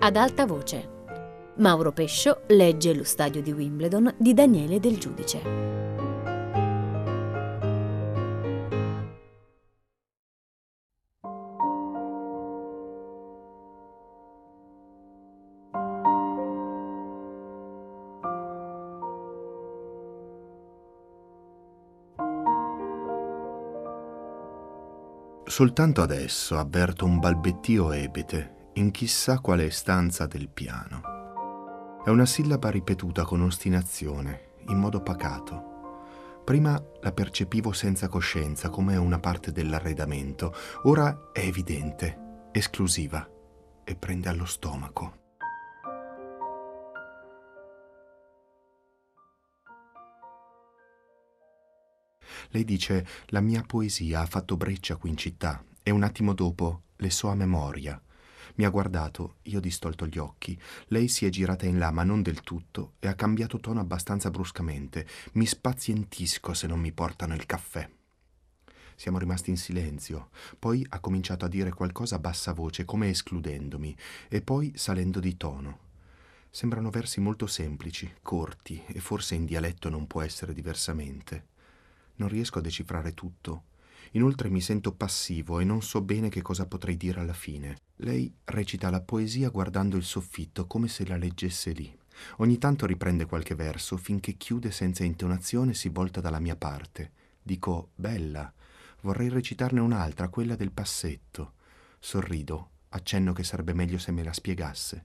Ad alta voce. Mauro Pescio legge Lo stadio di Wimbledon di Daniele Del Giudice. Soltanto adesso avverto un balbettio ebete in chissà quale stanza del piano. È una sillaba ripetuta con ostinazione, in modo pacato. Prima la percepivo senza coscienza come una parte dell'arredamento, ora è evidente, esclusiva e prende allo stomaco. Lei dice la mia poesia ha fatto breccia qui in città e un attimo dopo le so a memoria. Mi ha guardato, io ho distolto gli occhi. Lei si è girata in là, ma non del tutto, e ha cambiato tono abbastanza bruscamente. Mi spazientisco se non mi portano il caffè. Siamo rimasti in silenzio. Poi ha cominciato a dire qualcosa a bassa voce, come escludendomi, e poi salendo di tono. Sembrano versi molto semplici, corti, e forse in dialetto non può essere diversamente. Non riesco a decifrare tutto. Inoltre mi sento passivo e non so bene che cosa potrei dire alla fine. Lei recita la poesia guardando il soffitto come se la leggesse lì. Ogni tanto riprende qualche verso finché chiude senza intonazione e si volta dalla mia parte. Dico bella. Vorrei recitarne un'altra, quella del passetto. Sorrido, accenno che sarebbe meglio se me la spiegasse.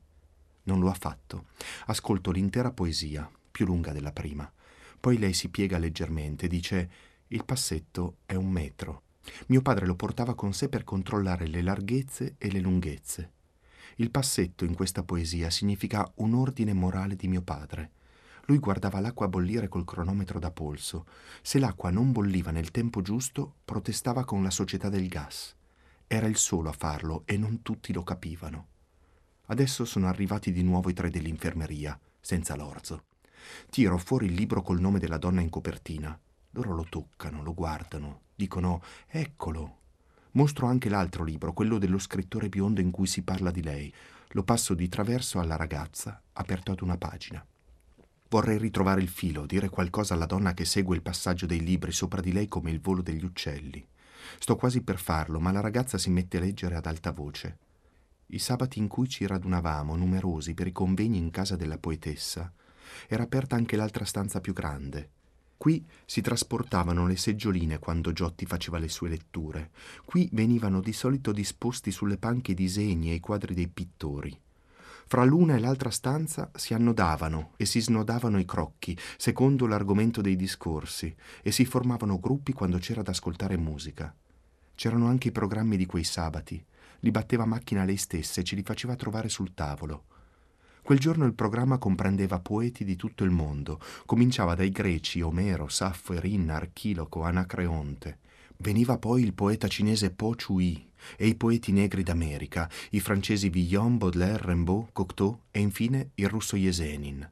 Non lo ha fatto. Ascolto l'intera poesia, più lunga della prima. Poi lei si piega leggermente e dice il passetto è un metro. Mio padre lo portava con sé per controllare le larghezze e le lunghezze. Il passetto in questa poesia significa un ordine morale di mio padre. Lui guardava l'acqua bollire col cronometro da polso. Se l'acqua non bolliva nel tempo giusto, protestava con la società del gas. Era il solo a farlo e non tutti lo capivano. Adesso sono arrivati di nuovo i tre dell'infermeria, senza l'orzo. Tiro fuori il libro col nome della donna in copertina. Loro lo toccano, lo guardano, dicono Eccolo. Mostro anche l'altro libro, quello dello scrittore biondo in cui si parla di lei. Lo passo di traverso alla ragazza, aperto ad una pagina. Vorrei ritrovare il filo, dire qualcosa alla donna che segue il passaggio dei libri sopra di lei come il volo degli uccelli. Sto quasi per farlo, ma la ragazza si mette a leggere ad alta voce. I sabati in cui ci radunavamo, numerosi, per i convegni in casa della poetessa, era aperta anche l'altra stanza più grande. Qui si trasportavano le seggioline quando Giotti faceva le sue letture. Qui venivano di solito disposti sulle panche i disegni e i quadri dei pittori. Fra l'una e l'altra stanza si annodavano e si snodavano i crocchi, secondo l'argomento dei discorsi, e si formavano gruppi quando c'era da ascoltare musica. C'erano anche i programmi di quei sabati. Li batteva macchina lei stessa e ce li faceva trovare sul tavolo. Quel giorno il programma comprendeva poeti di tutto il mondo. Cominciava dai greci Omero, Saffo, Erinna, Archiloco, Anacreonte. Veniva poi il poeta cinese Po Chui e i poeti negri d'America, i francesi Villon, Baudelaire, Rimbaud, Cocteau e infine il russo Yesenin.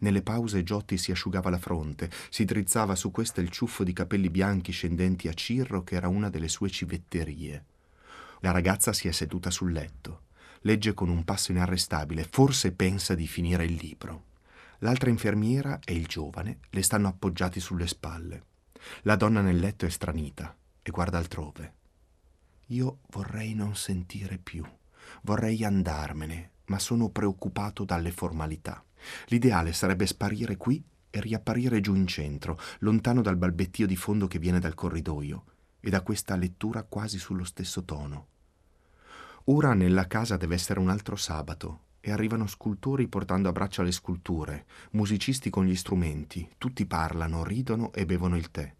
Nelle pause Giotti si asciugava la fronte, si drizzava su questa il ciuffo di capelli bianchi scendenti a Cirro che era una delle sue civetterie. La ragazza si è seduta sul letto legge con un passo inarrestabile, forse pensa di finire il libro. L'altra infermiera e il giovane le stanno appoggiati sulle spalle. La donna nel letto è stranita e guarda altrove. Io vorrei non sentire più, vorrei andarmene, ma sono preoccupato dalle formalità. L'ideale sarebbe sparire qui e riapparire giù in centro, lontano dal balbettio di fondo che viene dal corridoio e da questa lettura quasi sullo stesso tono. Ora nella casa deve essere un altro sabato e arrivano scultori portando a braccia le sculture, musicisti con gli strumenti, tutti parlano, ridono e bevono il tè.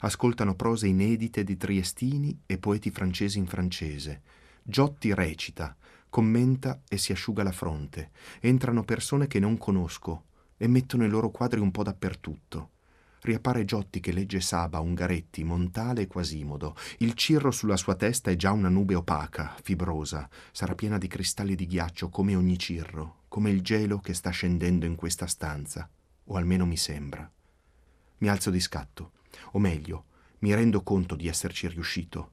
Ascoltano prose inedite di triestini e poeti francesi in francese. Giotti recita, commenta e si asciuga la fronte. Entrano persone che non conosco e mettono i loro quadri un po' dappertutto. Riappare Giotti che legge Saba, Ungaretti, Montale e Quasimodo. Il cirro sulla sua testa è già una nube opaca, fibrosa, sarà piena di cristalli di ghiaccio come ogni cirro, come il gelo che sta scendendo in questa stanza, o almeno mi sembra. Mi alzo di scatto, o meglio, mi rendo conto di esserci riuscito.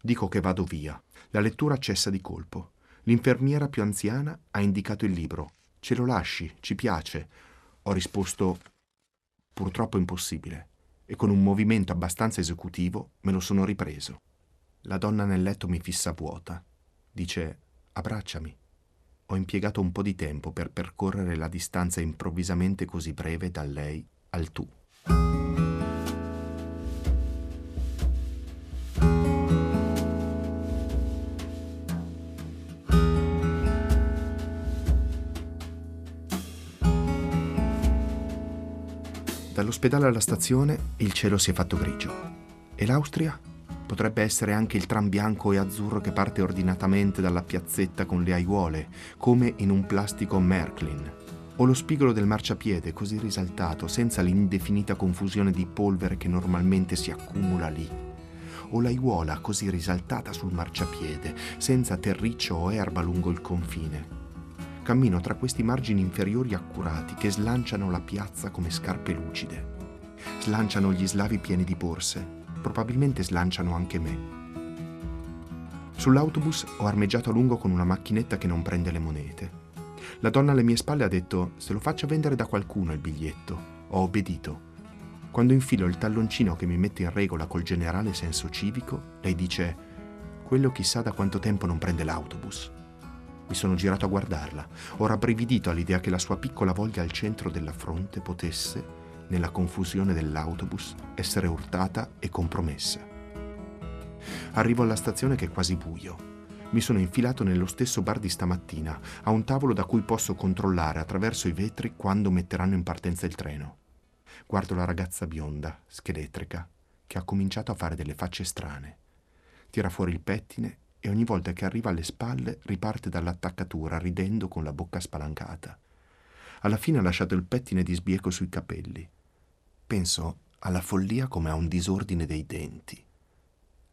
Dico che vado via. La lettura cessa di colpo. L'infermiera più anziana ha indicato il libro. Ce lo lasci, ci piace. Ho risposto purtroppo impossibile e con un movimento abbastanza esecutivo me lo sono ripreso. La donna nel letto mi fissa vuota. Dice abbracciami. Ho impiegato un po' di tempo per percorrere la distanza improvvisamente così breve da lei al tu. Dall'ospedale alla stazione il cielo si è fatto grigio. E l'Austria? Potrebbe essere anche il tram bianco e azzurro che parte ordinatamente dalla piazzetta con le aiuole, come in un plastico Märklin. O lo spigolo del marciapiede così risaltato, senza l'indefinita confusione di polvere che normalmente si accumula lì. O l'aiuola così risaltata sul marciapiede, senza terriccio o erba lungo il confine. Cammino tra questi margini inferiori accurati che slanciano la piazza come scarpe lucide. Slanciano gli slavi pieni di borse, probabilmente slanciano anche me. Sull'autobus ho armeggiato a lungo con una macchinetta che non prende le monete. La donna alle mie spalle ha detto se lo faccio vendere da qualcuno il biglietto. Ho obbedito. Quando infilo il talloncino che mi mette in regola col generale senso civico, lei dice quello chissà da quanto tempo non prende l'autobus. Mi sono girato a guardarla. Ho rabbrividito all'idea che la sua piccola voglia al centro della fronte potesse, nella confusione dell'autobus, essere urtata e compromessa. Arrivo alla stazione che è quasi buio. Mi sono infilato nello stesso bar di stamattina, a un tavolo da cui posso controllare attraverso i vetri quando metteranno in partenza il treno. Guardo la ragazza bionda, scheletrica, che ha cominciato a fare delle facce strane. Tira fuori il pettine e ogni volta che arriva alle spalle riparte dall'attaccatura ridendo con la bocca spalancata. Alla fine ha lasciato il pettine di sbieco sui capelli. Penso alla follia come a un disordine dei denti.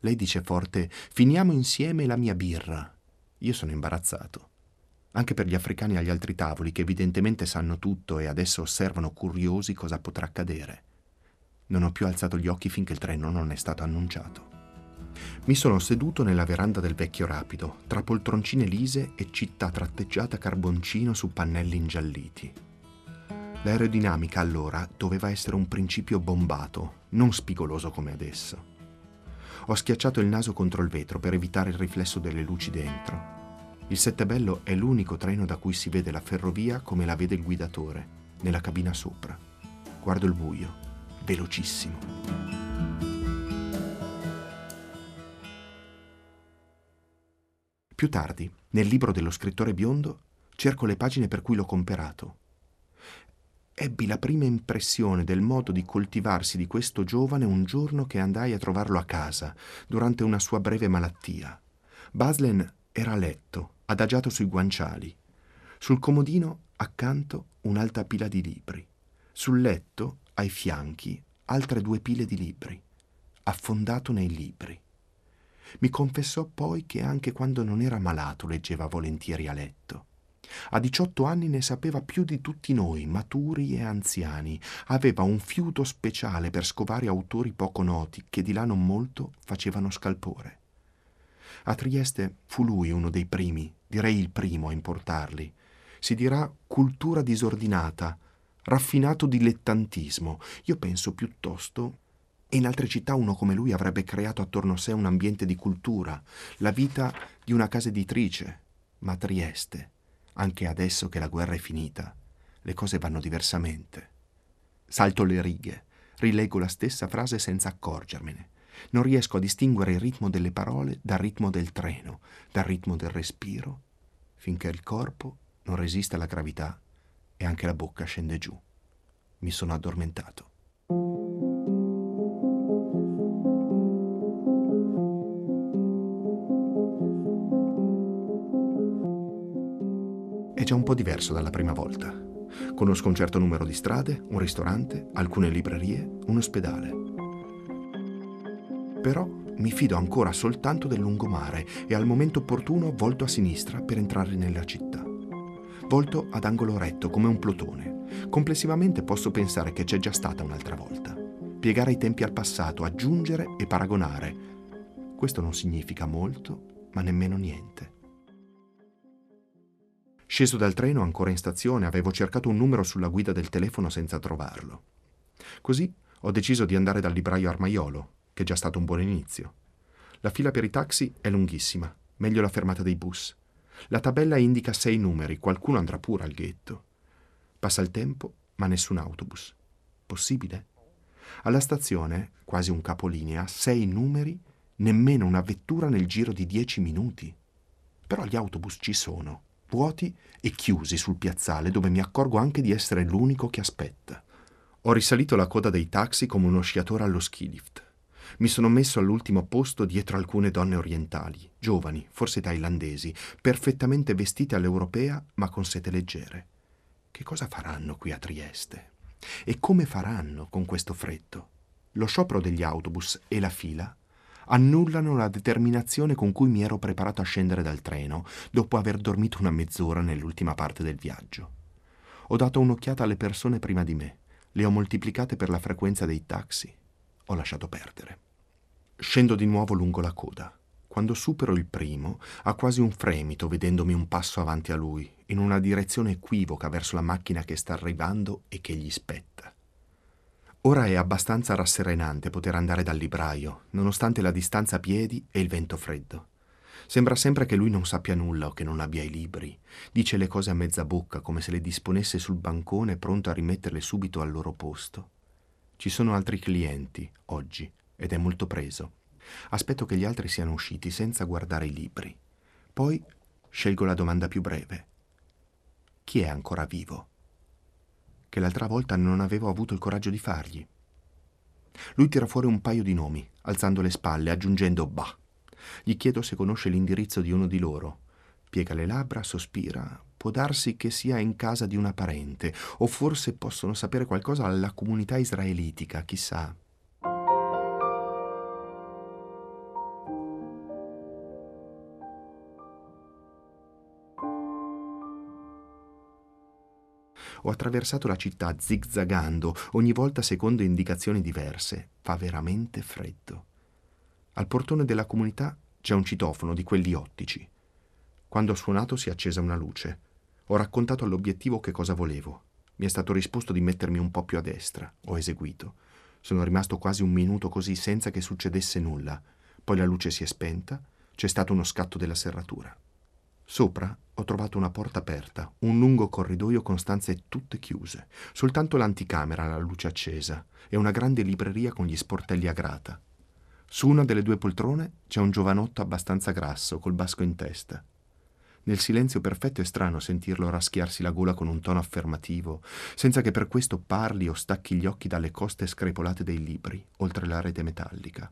Lei dice forte finiamo insieme la mia birra. Io sono imbarazzato. Anche per gli africani agli altri tavoli, che evidentemente sanno tutto e adesso osservano curiosi cosa potrà accadere. Non ho più alzato gli occhi finché il treno non è stato annunciato. Mi sono seduto nella veranda del vecchio rapido, tra poltroncine lise e città tratteggiata carboncino su pannelli ingialliti. L'aerodinamica allora doveva essere un principio bombato, non spigoloso come adesso. Ho schiacciato il naso contro il vetro per evitare il riflesso delle luci dentro. Il Settebello è l'unico treno da cui si vede la ferrovia come la vede il guidatore, nella cabina sopra. Guardo il buio, velocissimo. Più tardi, nel libro dello scrittore biondo, cerco le pagine per cui l'ho comperato. Ebbi la prima impressione del modo di coltivarsi di questo giovane un giorno che andai a trovarlo a casa, durante una sua breve malattia. Baslen era a letto, adagiato sui guanciali. Sul comodino, accanto, un'alta pila di libri. Sul letto, ai fianchi, altre due pile di libri. Affondato nei libri. Mi confessò poi che anche quando non era malato leggeva volentieri a letto. A 18 anni ne sapeva più di tutti noi, maturi e anziani. Aveva un fiuto speciale per scovare autori poco noti che di là non molto facevano scalpore. A Trieste fu lui uno dei primi, direi il primo a importarli. Si dirà cultura disordinata, raffinato dilettantismo. Io penso piuttosto in altre città uno come lui avrebbe creato attorno a sé un ambiente di cultura, la vita di una casa editrice. Ma Trieste, anche adesso che la guerra è finita, le cose vanno diversamente. Salto le righe, rileggo la stessa frase senza accorgermene. Non riesco a distinguere il ritmo delle parole dal ritmo del treno, dal ritmo del respiro, finché il corpo non resiste alla gravità e anche la bocca scende giù. Mi sono addormentato. Già un po' diverso dalla prima volta. Conosco un certo numero di strade, un ristorante, alcune librerie, un ospedale. Però mi fido ancora soltanto del lungomare e al momento opportuno volto a sinistra per entrare nella città. Volto ad angolo retto come un plotone. Complessivamente posso pensare che c'è già stata un'altra volta. Piegare i tempi al passato, aggiungere e paragonare. Questo non significa molto, ma nemmeno niente. Sceso dal treno, ancora in stazione, avevo cercato un numero sulla guida del telefono senza trovarlo. Così ho deciso di andare dal libraio armaiolo, che è già stato un buon inizio. La fila per i taxi è lunghissima, meglio la fermata dei bus. La tabella indica sei numeri, qualcuno andrà pure al ghetto. Passa il tempo, ma nessun autobus. Possibile? Alla stazione, quasi un capolinea, sei numeri, nemmeno una vettura nel giro di dieci minuti. Però gli autobus ci sono, vuoti e chiusi sul piazzale dove mi accorgo anche di essere l'unico che aspetta. Ho risalito la coda dei taxi come uno sciatore allo ski lift. Mi sono messo all'ultimo posto dietro alcune donne orientali, giovani, forse thailandesi, perfettamente vestite all'europea ma con sete leggere. Che cosa faranno qui a Trieste? E come faranno con questo freddo? Lo sciopero degli autobus e la fila annullano la determinazione con cui mi ero preparato a scendere dal treno dopo aver dormito una mezz'ora nell'ultima parte del viaggio. Ho dato un'occhiata alle persone prima di me, le ho moltiplicate per la frequenza dei taxi, ho lasciato perdere. Scendo di nuovo lungo la coda. Quando supero il primo, ha quasi un fremito vedendomi un passo avanti a lui, in una direzione equivoca verso la macchina che sta arrivando e che gli spetta. Ora è abbastanza rasserenante poter andare dal libraio, nonostante la distanza a piedi e il vento freddo. Sembra sempre che lui non sappia nulla o che non abbia i libri. Dice le cose a mezza bocca, come se le disponesse sul bancone pronto a rimetterle subito al loro posto. Ci sono altri clienti, oggi, ed è molto preso. Aspetto che gli altri siano usciti senza guardare i libri. Poi scelgo la domanda più breve. Chi è ancora vivo? Che l'altra volta non avevo avuto il coraggio di fargli. Lui tira fuori un paio di nomi, alzando le spalle, aggiungendo bah. Gli chiedo se conosce l'indirizzo di uno di loro. Piega le labbra, sospira. Può darsi che sia in casa di una parente, o forse possono sapere qualcosa alla comunità israelitica, chissà. Ho attraversato la città zigzagando, ogni volta secondo indicazioni diverse. Fa veramente freddo. Al portone della comunità c'è un citofono di quelli ottici. Quando ho suonato si è accesa una luce. Ho raccontato all'obiettivo che cosa volevo. Mi è stato risposto di mettermi un po' più a destra. Ho eseguito. Sono rimasto quasi un minuto così senza che succedesse nulla. Poi la luce si è spenta, c'è stato uno scatto della serratura. Sopra ho trovato una porta aperta, un lungo corridoio con stanze tutte chiuse, soltanto l'anticamera alla luce accesa e una grande libreria con gli sportelli a grata. Su una delle due poltrone c'è un giovanotto abbastanza grasso, col basco in testa. Nel silenzio perfetto è strano sentirlo raschiarsi la gola con un tono affermativo, senza che per questo parli o stacchi gli occhi dalle coste screpolate dei libri, oltre la rete metallica.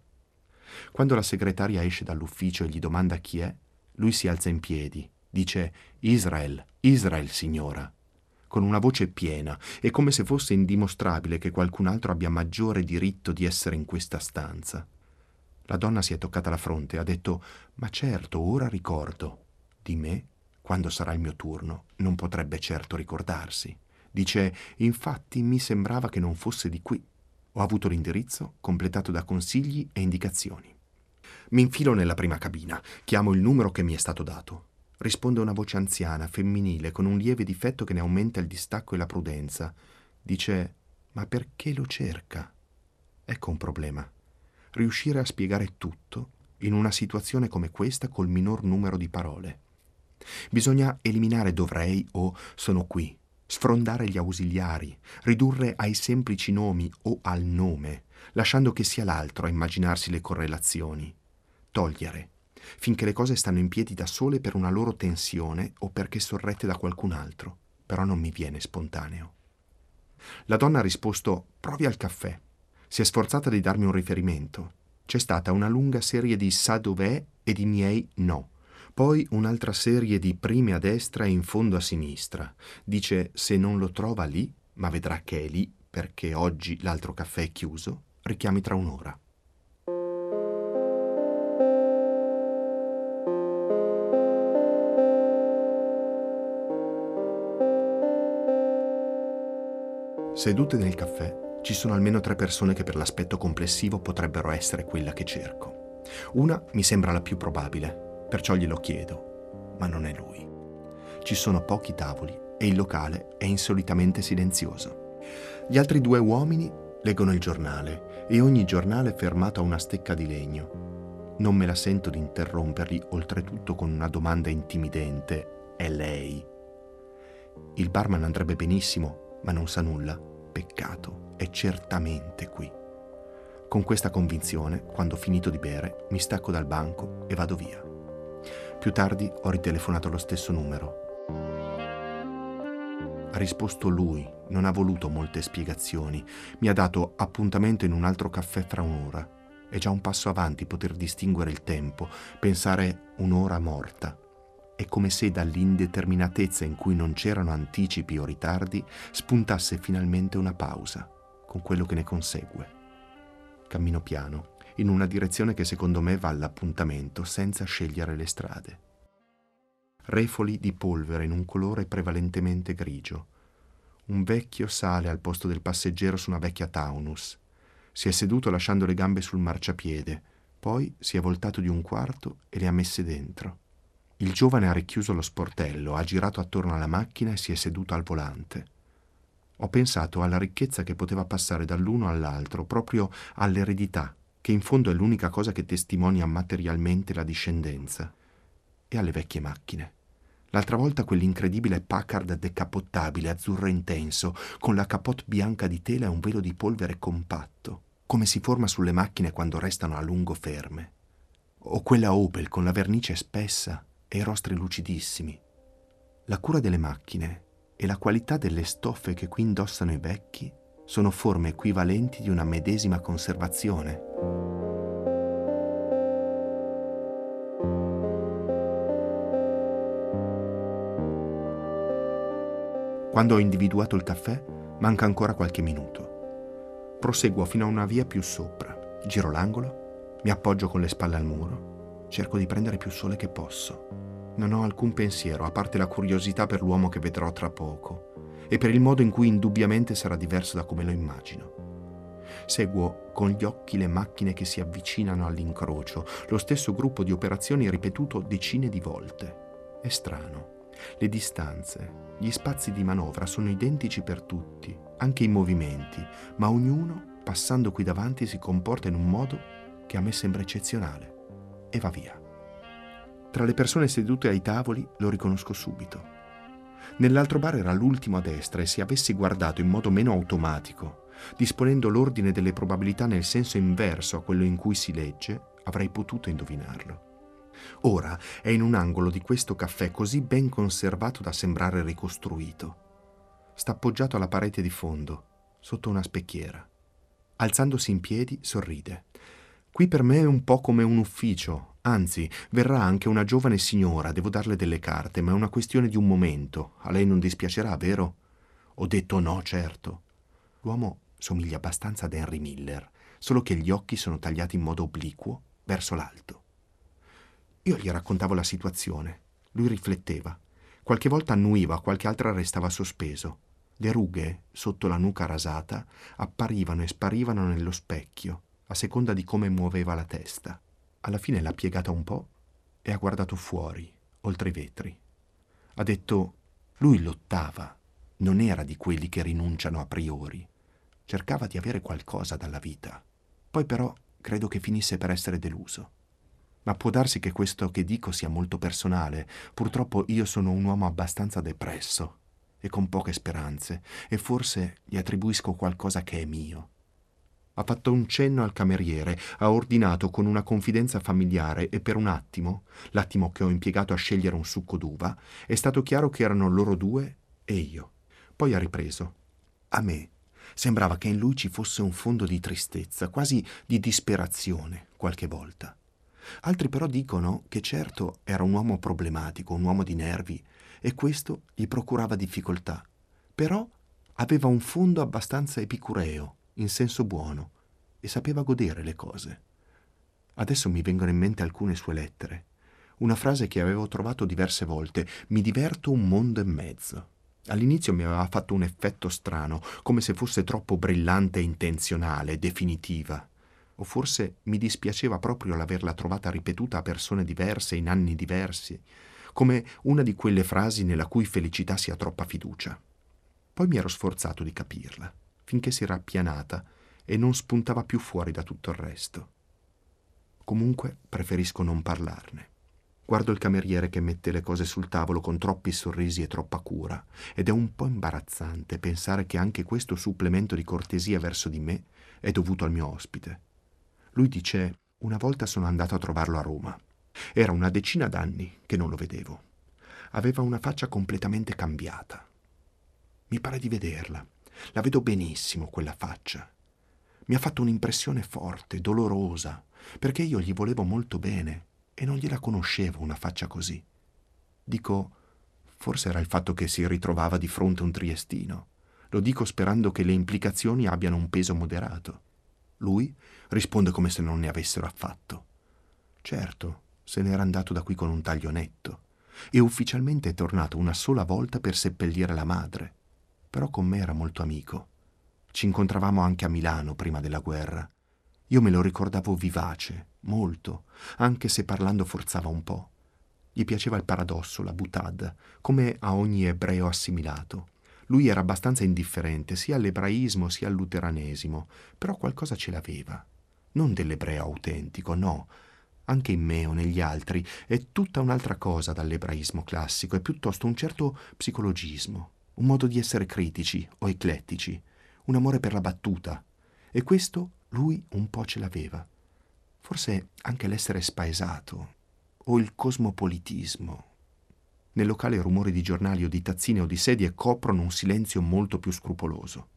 Quando la segretaria esce dall'ufficio e gli domanda chi è, lui si alza in piedi, dice Israel, Israel, signora, con una voce piena e come se fosse indimostrabile che qualcun altro abbia maggiore diritto di essere in questa stanza. La donna si è toccata la fronte e ha detto Ma certo, ora ricordo. Di me, quando sarà il mio turno, non potrebbe certo ricordarsi. Dice Infatti mi sembrava che non fosse di qui. Ho avuto l'indirizzo completato da consigli e indicazioni. Mi infilo nella prima cabina, chiamo il numero che mi è stato dato. Risponde una voce anziana, femminile, con un lieve difetto che ne aumenta il distacco e la prudenza. Dice: Ma perché lo cerca? Ecco un problema. Riuscire a spiegare tutto in una situazione come questa col minor numero di parole. Bisogna eliminare dovrei o sono qui, sfrondare gli ausiliari, ridurre ai semplici nomi o al nome, lasciando che sia l'altro a immaginarsi le correlazioni togliere, finché le cose stanno in piedi da sole per una loro tensione o perché sorrette da qualcun altro, però non mi viene spontaneo. La donna ha risposto provi al caffè. Si è sforzata di darmi un riferimento. C'è stata una lunga serie di sa dov'è e di miei no. Poi un'altra serie di prime a destra e in fondo a sinistra. Dice se non lo trova lì, ma vedrà che è lì perché oggi l'altro caffè è chiuso, richiami tra un'ora. Sedute nel caffè ci sono almeno tre persone che per l'aspetto complessivo potrebbero essere quella che cerco. Una mi sembra la più probabile, perciò glielo chiedo, ma non è lui. Ci sono pochi tavoli e il locale è insolitamente silenzioso. Gli altri due uomini leggono il giornale e ogni giornale è fermato a una stecca di legno. Non me la sento di interromperli, oltretutto con una domanda intimidente. È lei? Il barman andrebbe benissimo, ma non sa nulla. Peccato, è certamente qui. Con questa convinzione, quando ho finito di bere, mi stacco dal banco e vado via. Più tardi ho ritelefonato allo stesso numero. Ha risposto lui, non ha voluto molte spiegazioni, mi ha dato appuntamento in un altro caffè fra un'ora. È già un passo avanti poter distinguere il tempo, pensare un'ora morta. È come se dall'indeterminatezza in cui non c'erano anticipi o ritardi spuntasse finalmente una pausa, con quello che ne consegue. Cammino piano, in una direzione che secondo me va all'appuntamento senza scegliere le strade. Refoli di polvere in un colore prevalentemente grigio. Un vecchio sale al posto del passeggero su una vecchia Taunus. Si è seduto lasciando le gambe sul marciapiede, poi si è voltato di un quarto e le ha messe dentro. Il giovane ha richiuso lo sportello, ha girato attorno alla macchina e si è seduto al volante. Ho pensato alla ricchezza che poteva passare dall'uno all'altro, proprio all'eredità, che in fondo è l'unica cosa che testimonia materialmente la discendenza, e alle vecchie macchine. L'altra volta quell'incredibile Packard decapottabile, azzurro intenso, con la capote bianca di tela e un velo di polvere compatto, come si forma sulle macchine quando restano a lungo ferme. O quella Opel con la vernice spessa e rostri lucidissimi. La cura delle macchine e la qualità delle stoffe che qui indossano i vecchi sono forme equivalenti di una medesima conservazione. Quando ho individuato il caffè, manca ancora qualche minuto. Proseguo fino a una via più sopra, giro l'angolo, mi appoggio con le spalle al muro, cerco di prendere più sole che posso. Non ho alcun pensiero, a parte la curiosità per l'uomo che vedrò tra poco e per il modo in cui indubbiamente sarà diverso da come lo immagino. Seguo con gli occhi le macchine che si avvicinano all'incrocio, lo stesso gruppo di operazioni ripetuto decine di volte. È strano. Le distanze, gli spazi di manovra sono identici per tutti, anche i movimenti, ma ognuno, passando qui davanti, si comporta in un modo che a me sembra eccezionale e va via. Tra le persone sedute ai tavoli lo riconosco subito. Nell'altro bar era l'ultimo a destra e se avessi guardato in modo meno automatico, disponendo l'ordine delle probabilità nel senso inverso a quello in cui si legge, avrei potuto indovinarlo. Ora è in un angolo di questo caffè così ben conservato da sembrare ricostruito. Sta appoggiato alla parete di fondo, sotto una specchiera. Alzandosi in piedi, sorride. Qui per me è un po' come un ufficio, Anzi, verrà anche una giovane signora, devo darle delle carte, ma è una questione di un momento. A lei non dispiacerà, vero? Ho detto no, certo. L'uomo somiglia abbastanza ad Henry Miller, solo che gli occhi sono tagliati in modo obliquo verso l'alto. Io gli raccontavo la situazione. Lui rifletteva. Qualche volta annuiva, qualche altra restava sospeso. Le rughe, sotto la nuca rasata, apparivano e sparivano nello specchio, a seconda di come muoveva la testa. Alla fine l'ha piegata un po' e ha guardato fuori, oltre i vetri. Ha detto, lui lottava, non era di quelli che rinunciano a priori. Cercava di avere qualcosa dalla vita. Poi però credo che finisse per essere deluso. Ma può darsi che questo che dico sia molto personale. Purtroppo io sono un uomo abbastanza depresso e con poche speranze, e forse gli attribuisco qualcosa che è mio. Ha fatto un cenno al cameriere, ha ordinato con una confidenza familiare e per un attimo, l'attimo che ho impiegato a scegliere un succo d'uva, è stato chiaro che erano loro due e io. Poi ha ripreso. A me sembrava che in lui ci fosse un fondo di tristezza, quasi di disperazione, qualche volta. Altri però dicono che certo era un uomo problematico, un uomo di nervi, e questo gli procurava difficoltà. Però aveva un fondo abbastanza epicureo, in senso buono e sapeva godere le cose. Adesso mi vengono in mente alcune sue lettere. Una frase che avevo trovato diverse volte, mi diverto un mondo e mezzo. All'inizio mi aveva fatto un effetto strano, come se fosse troppo brillante e intenzionale, definitiva. O forse mi dispiaceva proprio l'averla trovata ripetuta a persone diverse in anni diversi, come una di quelle frasi nella cui felicità si ha troppa fiducia. Poi mi ero sforzato di capirla, finché si era appianata e non spuntava più fuori da tutto il resto. Comunque preferisco non parlarne. Guardo il cameriere che mette le cose sul tavolo con troppi sorrisi e troppa cura, ed è un po' imbarazzante pensare che anche questo supplemento di cortesia verso di me è dovuto al mio ospite. Lui dice, una volta sono andato a trovarlo a Roma. Era una decina d'anni che non lo vedevo. Aveva una faccia completamente cambiata. Mi pare di vederla. La vedo benissimo quella faccia. Mi ha fatto un'impressione forte, dolorosa, perché io gli volevo molto bene e non gliela conoscevo una faccia così. Dico, forse era il fatto che si ritrovava di fronte un triestino. Lo dico sperando che le implicazioni abbiano un peso moderato. Lui risponde come se non ne avessero affatto. Certo, se n'era andato da qui con un taglio netto e ufficialmente è tornato una sola volta per seppellire la madre. Però con me era molto amico. Ci incontravamo anche a Milano prima della guerra. Io me lo ricordavo vivace, molto, anche se parlando forzava un po'. Gli piaceva il paradosso, la butad, come a ogni ebreo assimilato. Lui era abbastanza indifferente sia all'ebraismo sia al luteranesimo, però qualcosa ce l'aveva. Non dell'ebreo autentico, no. Anche in me o negli altri è tutta un'altra cosa dall'ebraismo classico, è piuttosto un certo psicologismo, un modo di essere critici o eclettici, un amore per la battuta. E questo lui un po' ce l'aveva. Forse anche l'essere spaesato o il cosmopolitismo. Nel locale rumori di giornali o di tazzine o di sedie coprono un silenzio molto più scrupoloso.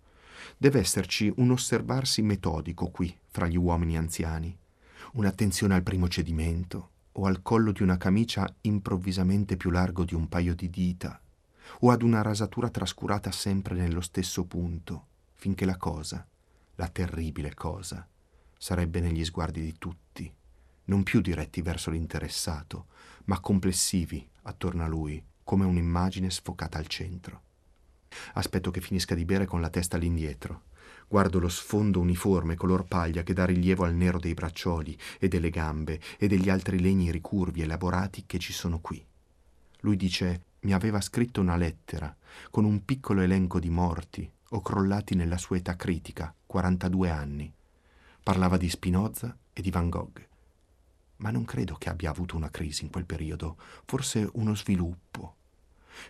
Deve esserci un osservarsi metodico qui, fra gli uomini anziani, un'attenzione al primo cedimento o al collo di una camicia improvvisamente più largo di un paio di dita, o ad una rasatura trascurata sempre nello stesso punto, finché la cosa, la terribile cosa, sarebbe negli sguardi di tutti, non più diretti verso l'interessato, ma complessivi attorno a lui, come un'immagine sfocata al centro. Aspetto che finisca di bere con la testa all'indietro. Guardo lo sfondo uniforme color paglia che dà rilievo al nero dei braccioli e delle gambe e degli altri legni ricurvi elaborati che ci sono qui. Lui dice mi aveva scritto una lettera con un piccolo elenco di morti o crollati nella sua età critica, 42 anni. Parlava di Spinoza e di Van Gogh. Ma non credo che abbia avuto una crisi in quel periodo, forse uno sviluppo.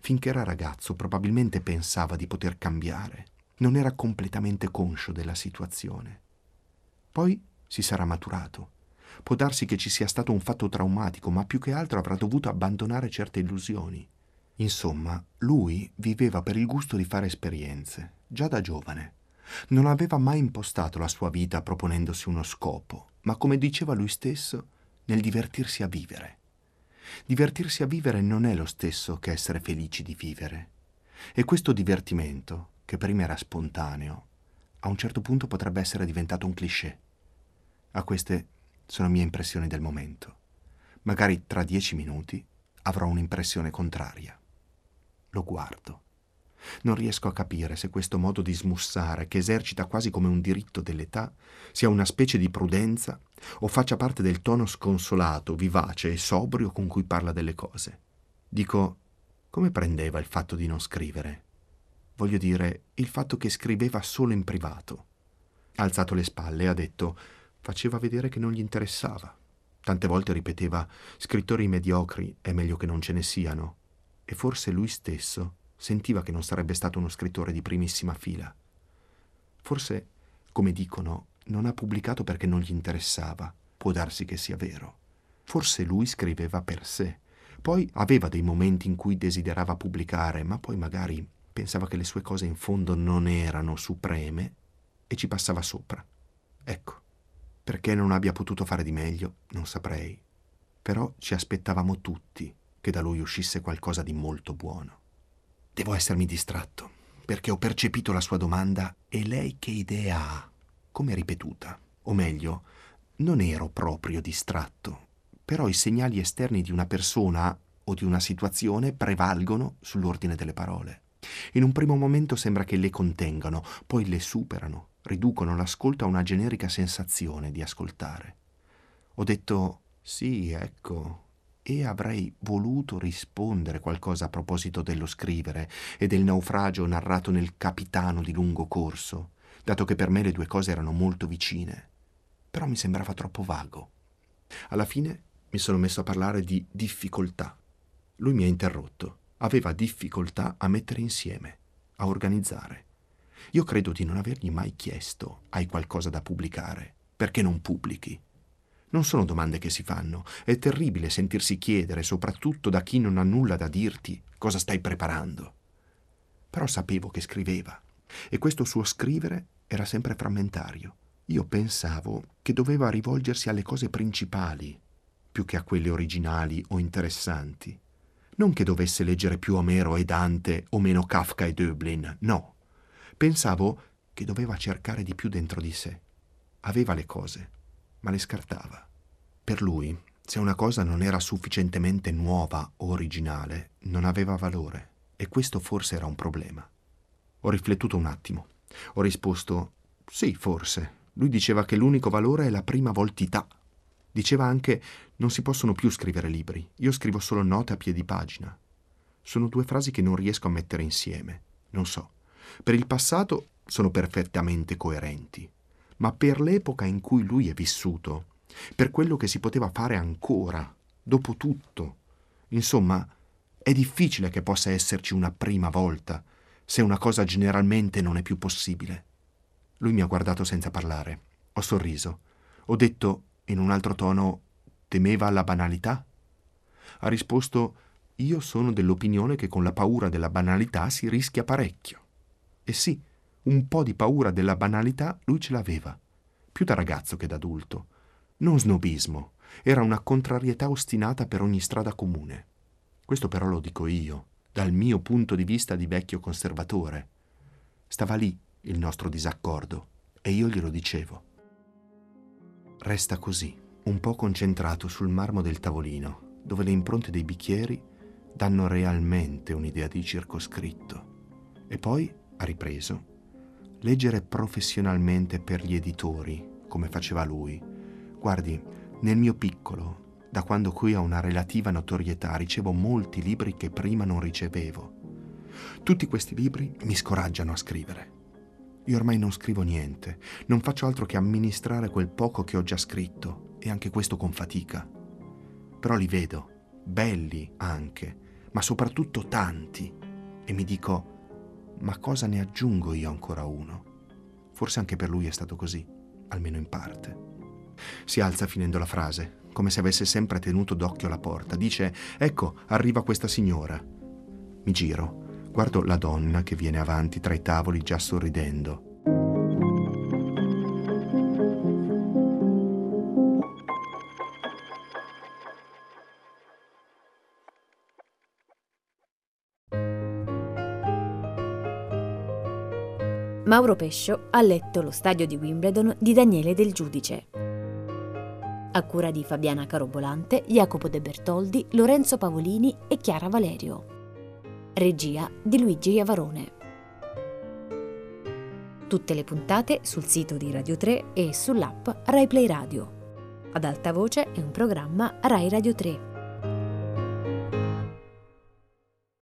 Finché era ragazzo probabilmente pensava di poter cambiare, non era completamente conscio della situazione. Poi si sarà maturato. Può darsi che ci sia stato un fatto traumatico, ma più che altro avrà dovuto abbandonare certe illusioni. Insomma, lui viveva per il gusto di fare esperienze, già da giovane. Non aveva mai impostato la sua vita proponendosi uno scopo, ma come diceva lui stesso, nel divertirsi a vivere. Divertirsi a vivere non è lo stesso che essere felici di vivere. E questo divertimento, che prima era spontaneo, a un certo punto potrebbe essere diventato un cliché. A queste sono mie impressioni del momento. Magari tra dieci minuti avrò un'impressione contraria lo guardo. Non riesco a capire se questo modo di smussare, che esercita quasi come un diritto dell'età, sia una specie di prudenza o faccia parte del tono sconsolato, vivace e sobrio con cui parla delle cose. Dico, come prendeva il fatto di non scrivere? Voglio dire, il fatto che scriveva solo in privato. Ha alzato le spalle e ha detto, faceva vedere che non gli interessava. Tante volte ripeteva, scrittori mediocri è meglio che non ce ne siano e forse lui stesso sentiva che non sarebbe stato uno scrittore di primissima fila. Forse, come dicono, non ha pubblicato perché non gli interessava, può darsi che sia vero. Forse lui scriveva per sé, poi aveva dei momenti in cui desiderava pubblicare, ma poi magari pensava che le sue cose in fondo non erano supreme e ci passava sopra. Ecco, perché non abbia potuto fare di meglio, non saprei. Però ci aspettavamo tutti che da lui uscisse qualcosa di molto buono. Devo essermi distratto, perché ho percepito la sua domanda e lei che idea ha, come ripetuta. O meglio, non ero proprio distratto, però i segnali esterni di una persona o di una situazione prevalgono sull'ordine delle parole. In un primo momento sembra che le contengano, poi le superano, riducono l'ascolto a una generica sensazione di ascoltare. Ho detto sì, ecco, e avrei voluto rispondere qualcosa a proposito dello scrivere e del naufragio narrato nel Capitano di lungo corso, dato che per me le due cose erano molto vicine. Però mi sembrava troppo vago. Alla fine mi sono messo a parlare di difficoltà. Lui mi ha interrotto. Aveva difficoltà a mettere insieme, a organizzare. Io credo di non avergli mai chiesto hai qualcosa da pubblicare, perché non pubblichi? Non sono domande che si fanno. È terribile sentirsi chiedere, soprattutto da chi non ha nulla da dirti, cosa stai preparando. Però sapevo che scriveva e questo suo scrivere era sempre frammentario. Io pensavo che doveva rivolgersi alle cose principali, più che a quelle originali o interessanti. Non che dovesse leggere più Omero e Dante o meno Kafka e Döblin, no. Pensavo che doveva cercare di più dentro di sé. Aveva le cose, ma le scartava. Per lui, se una cosa non era sufficientemente nuova o originale, non aveva valore, e questo forse era un problema. Ho riflettuto un attimo. Ho risposto sì, forse. Lui diceva che l'unico valore è la prima voltità. Diceva anche non si possono più scrivere libri, io scrivo solo note a piedi pagina. Sono due frasi che non riesco a mettere insieme. Non so. Per il passato sono perfettamente coerenti ma per l'epoca in cui lui è vissuto, per quello che si poteva fare ancora, dopo tutto. Insomma, è difficile che possa esserci una prima volta, se una cosa generalmente non è più possibile. Lui mi ha guardato senza parlare. Ho sorriso. Ho detto, in un altro tono, temeva la banalità? Ha risposto, io sono dell'opinione che con la paura della banalità si rischia parecchio. E sì, un po' di paura della banalità lui ce l'aveva, più da ragazzo che da adulto. Non snobismo, era una contrarietà ostinata per ogni strada comune. Questo però lo dico io, dal mio punto di vista di vecchio conservatore. Stava lì il nostro disaccordo e io glielo dicevo. Resta così, un po' concentrato sul marmo del tavolino, dove le impronte dei bicchieri danno realmente un'idea di circoscritto. E poi, ha ripreso, leggere professionalmente per gli editori, come faceva lui. Guardi, nel mio piccolo, da quando qui ho una relativa notorietà, ricevo molti libri che prima non ricevevo. Tutti questi libri mi scoraggiano a scrivere. Io ormai non scrivo niente, non faccio altro che amministrare quel poco che ho già scritto, e anche questo con fatica. Però li vedo, belli anche, ma soprattutto tanti, e mi dico, ma cosa ne aggiungo io ancora uno? Forse anche per lui è stato così, almeno in parte. Si alza finendo la frase, come se avesse sempre tenuto d'occhio la porta. Dice, ecco, arriva questa signora. Mi giro, guardo la donna che viene avanti tra i tavoli già sorridendo. Mauro Pescio ha letto Lo stadio di Wimbledon di Daniele Del Giudice. A cura di Fabiana Carobolante, Jacopo De Bertoldi, Lorenzo Pavolini e Chiara Valerio. Regia di Luigi Iavarone. Tutte le puntate sul sito di Radio 3 e sull'app RaiPlay Radio. Ad alta voce è un programma Rai Radio 3.